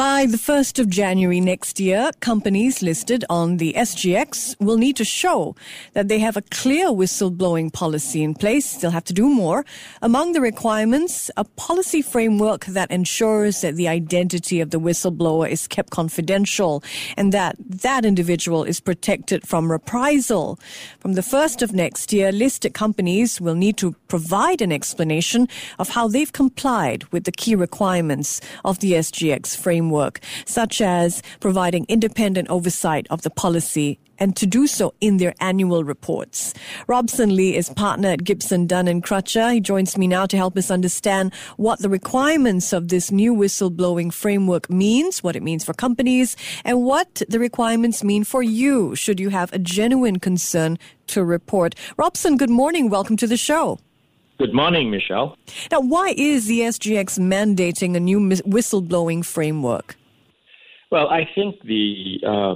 By the 1st of January next year, companies listed on the SGX will need to show that they have a clear whistleblowing policy in place. They'll have to do more. Among the requirements, a policy framework that ensures that the identity of the whistleblower is kept confidential and that that individual is protected from reprisal. From the 1st of next year, listed companies will need to provide an explanation of how they've complied with the key requirements of the SGX framework framework, such as providing independent oversight of the policy and to do so in their annual reports. Robson Lee is partner at Gibson Dunn and Crutcher. He joins me now to help us understand what the requirements of this new whistleblowing framework means, what it means for companies, and what the requirements mean for you should you have a genuine concern to report. Robson, good morning. Welcome to the show. Good morning, Michelle. Now, why is the SGX mandating a new whistleblowing framework? Well, I think the uh,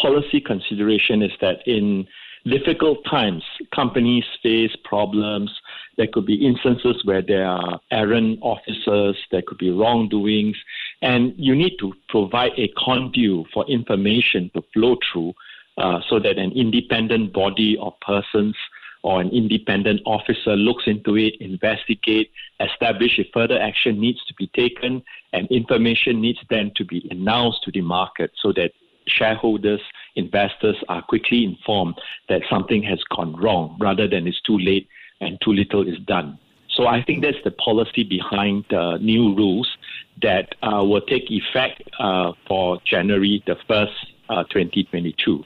policy consideration is that in difficult times, companies face problems. There could be instances where there are errant officers, there could be wrongdoings, and you need to provide a conduit for information to flow through uh, so that an independent body of persons or an independent officer looks into it, investigate, establish if further action needs to be taken, and information needs then to be announced to the market so that shareholders, investors are quickly informed that something has gone wrong rather than it's too late and too little is done. So I think that's the policy behind the new rules that uh, will take effect uh, for January the 1st, uh, 2022.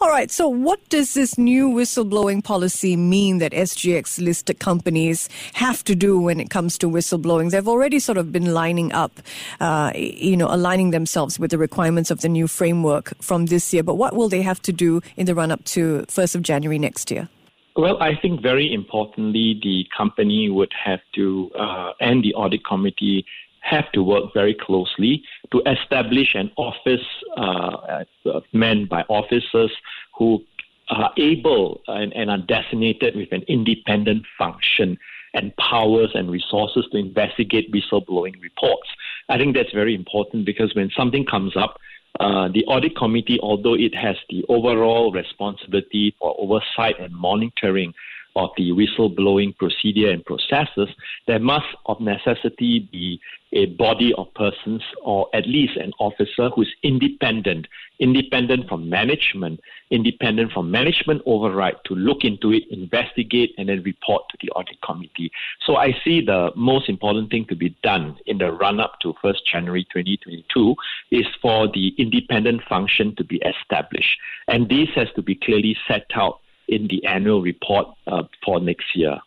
All right. So, what does this new whistleblowing policy mean that SGX listed companies have to do when it comes to whistleblowing? They've already sort of been lining up, uh, you know, aligning themselves with the requirements of the new framework from this year. But what will they have to do in the run up to 1st of January next year? Well, I think very importantly, the company would have to, uh, and the audit committee have to work very closely to establish an office uh, uh, manned by officers who are able and, and are designated with an independent function and powers and resources to investigate whistleblowing reports. I think that's very important because when something comes up, uh, the audit committee, although it has the overall responsibility for oversight and monitoring of the whistleblowing procedure and processes, there must of necessity be a body of persons or at least an officer who is independent, independent from management, independent from management override to look into it, investigate, and then report to the audit committee. So I see the most important thing to be done in the run up to 1st January 2022 is for the independent function to be established. And this has to be clearly set out in the annual report uh, for next year.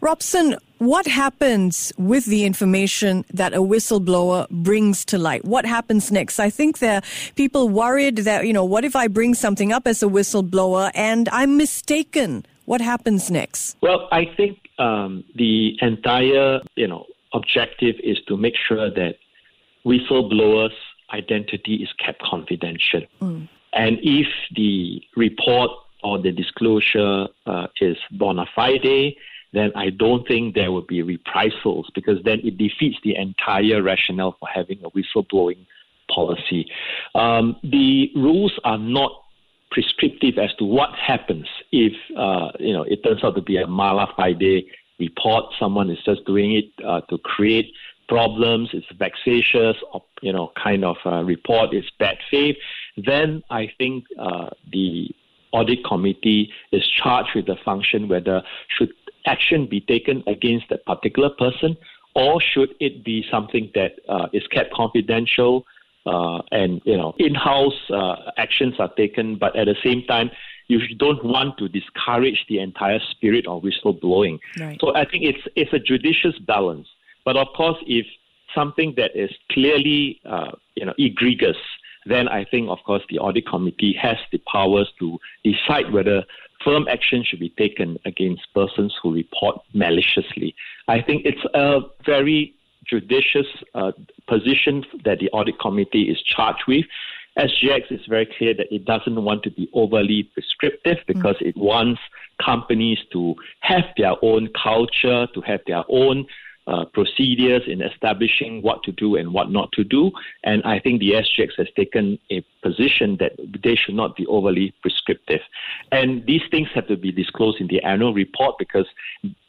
Robson, what happens with the information that a whistleblower brings to light? What happens next? I think there are people worried that, you know, what if I bring something up as a whistleblower and I'm mistaken? What happens next? Well, I think um, the entire, you know, objective is to make sure that whistleblowers' identity is kept confidential. Mm. And if the report or the disclosure uh, is bona fide, then I don't think there will be reprisals because then it defeats the entire rationale for having a whistleblowing policy. Um, the rules are not prescriptive as to what happens if uh, you know it turns out to be a mala fide report. Someone is just doing it uh, to create problems. It's vexatious, or, you know, kind of report. It's bad faith. Then I think uh, the audit committee is charged with the function whether should action be taken against that particular person, or should it be something that uh, is kept confidential uh, and you know in-house uh, actions are taken, but at the same time you don't want to discourage the entire spirit of whistleblowing. Right. So I think it's it's a judicious balance. But of course, if something that is clearly uh, you know egregious, then I think of course the audit committee has the powers to decide whether firm action should be taken against persons who report maliciously. I think it's a very judicious uh, position that the audit committee is charged with. SGX is very clear that it doesn't want to be overly prescriptive because mm. it wants companies to have their own culture, to have their own uh, procedures in establishing what to do and what not to do. And I think the SGX has taken a position that they should not be overly prescriptive. And these things have to be disclosed in the annual report because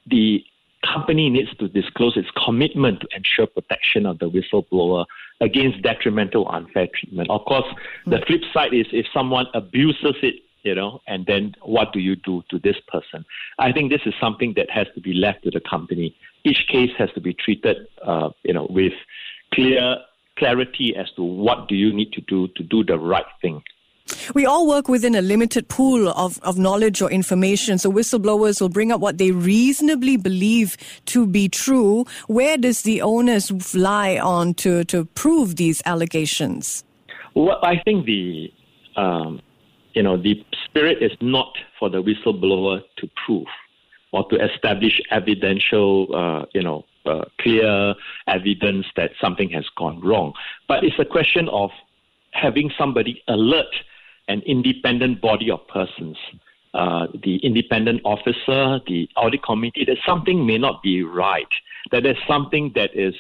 the company needs to disclose its commitment to ensure protection of the whistleblower against detrimental unfair treatment. Of course, the flip side is if someone abuses it you know, and then what do you do to this person? I think this is something that has to be left to the company. Each case has to be treated, uh, you know, with clear clarity as to what do you need to do to do the right thing. We all work within a limited pool of, of knowledge or information, so whistleblowers will bring up what they reasonably believe to be true. Where does the onus lie on to, to prove these allegations? Well, I think the um, you know the spirit is not for the whistleblower to prove or to establish evidential, uh, you know, uh, clear evidence that something has gone wrong. But it's a question of having somebody alert an independent body of persons, uh, the independent officer, the audit committee, that something may not be right, that there's something that is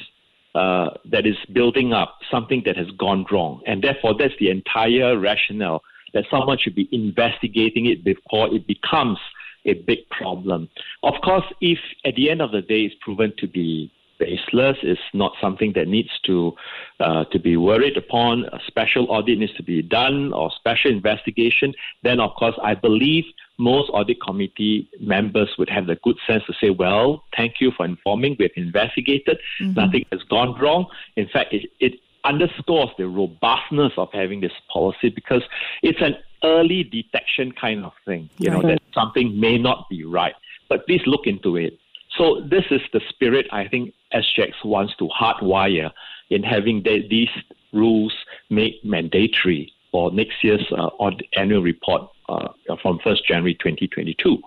uh, that is building up, something that has gone wrong, and therefore that's the entire rationale that someone should be investigating it before it becomes a big problem. Of course, if at the end of the day it's proven to be baseless. It's not something that needs to uh, to be worried upon. A special audit needs to be done or special investigation. Then, of course, I believe most audit committee members would have the good sense to say, "Well, thank you for informing. We've investigated. Mm-hmm. Nothing has gone wrong. In fact, it, it underscores the robustness of having this policy because it's an early detection kind of thing. You right. know that something may not be right, but please look into it." So this is the spirit I think SGX wants to hardwire in having the, these rules made mandatory for next year's uh, annual report uh, from 1st January 2022.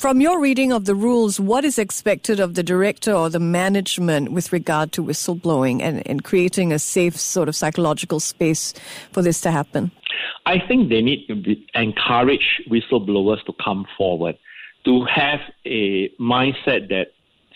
From your reading of the rules, what is expected of the director or the management with regard to whistleblowing and, and creating a safe sort of psychological space for this to happen? I think they need to be, encourage whistleblowers to come forward, to have a mindset that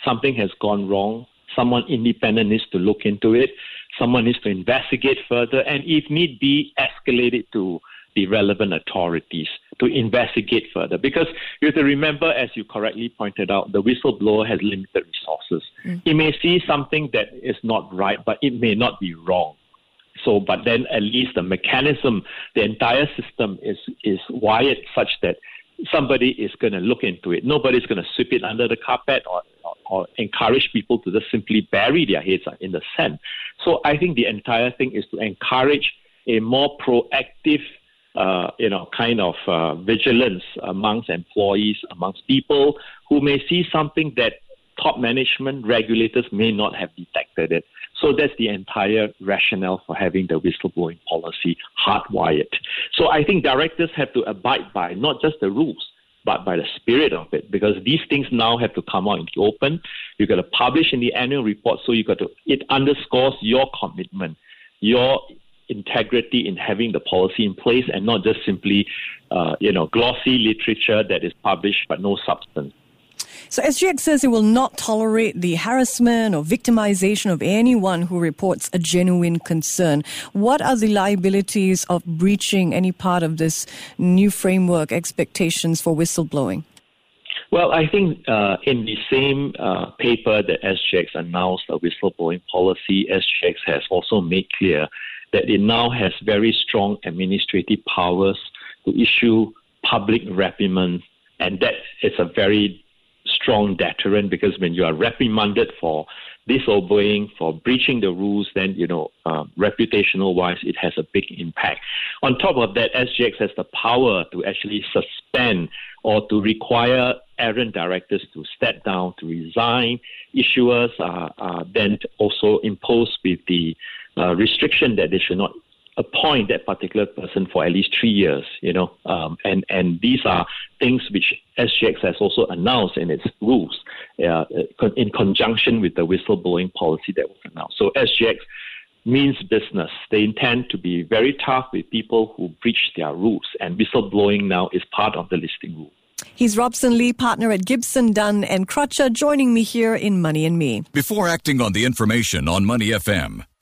something has gone wrong, someone independent needs to look into it, someone needs to investigate further, and if need be, escalate it to the relevant authorities to investigate further. Because you have to remember, as you correctly pointed out, the whistleblower has limited resources. Mm. He may see something that is not right, but it may not be wrong. So, but then at least the mechanism, the entire system is is wired such that somebody is going to look into it. Nobody's going to sweep it under the carpet or or encourage people to just simply bury their heads in the sand. So I think the entire thing is to encourage a more proactive, uh, you know, kind of uh, vigilance amongst employees, amongst people who may see something that top management regulators may not have detected it. So that's the entire rationale for having the whistleblowing policy hardwired. So I think directors have to abide by not just the rules, but by the spirit of it, because these things now have to come out in the open. You've got to publish in the annual report, so you got to. It underscores your commitment, your integrity in having the policy in place, and not just simply, uh, you know, glossy literature that is published but no substance. So SGX says it will not tolerate the harassment or victimization of anyone who reports a genuine concern. What are the liabilities of breaching any part of this new framework expectations for whistleblowing? Well, I think uh, in the same uh, paper that SGX announced a whistleblowing policy, SGX has also made clear that it now has very strong administrative powers to issue public reprimands, and that is a very strong deterrent because when you are reprimanded for disobeying, for breaching the rules, then, you know, uh, reputational wise, it has a big impact. On top of that, SGX has the power to actually suspend or to require errant directors to step down, to resign. Issuers are, then also imposed with the uh, restriction that they should not appoint that particular person for at least three years, you know, um, and, and these are things which SGX has also announced in its rules uh, in conjunction with the whistleblowing policy that was announced. So SGX means business. They intend to be very tough with people who breach their rules, and whistleblowing now is part of the listing rule. He's Robson Lee, partner at Gibson, Dunn and Crutcher, joining me here in Money and Me. Before acting on the information on Money FM,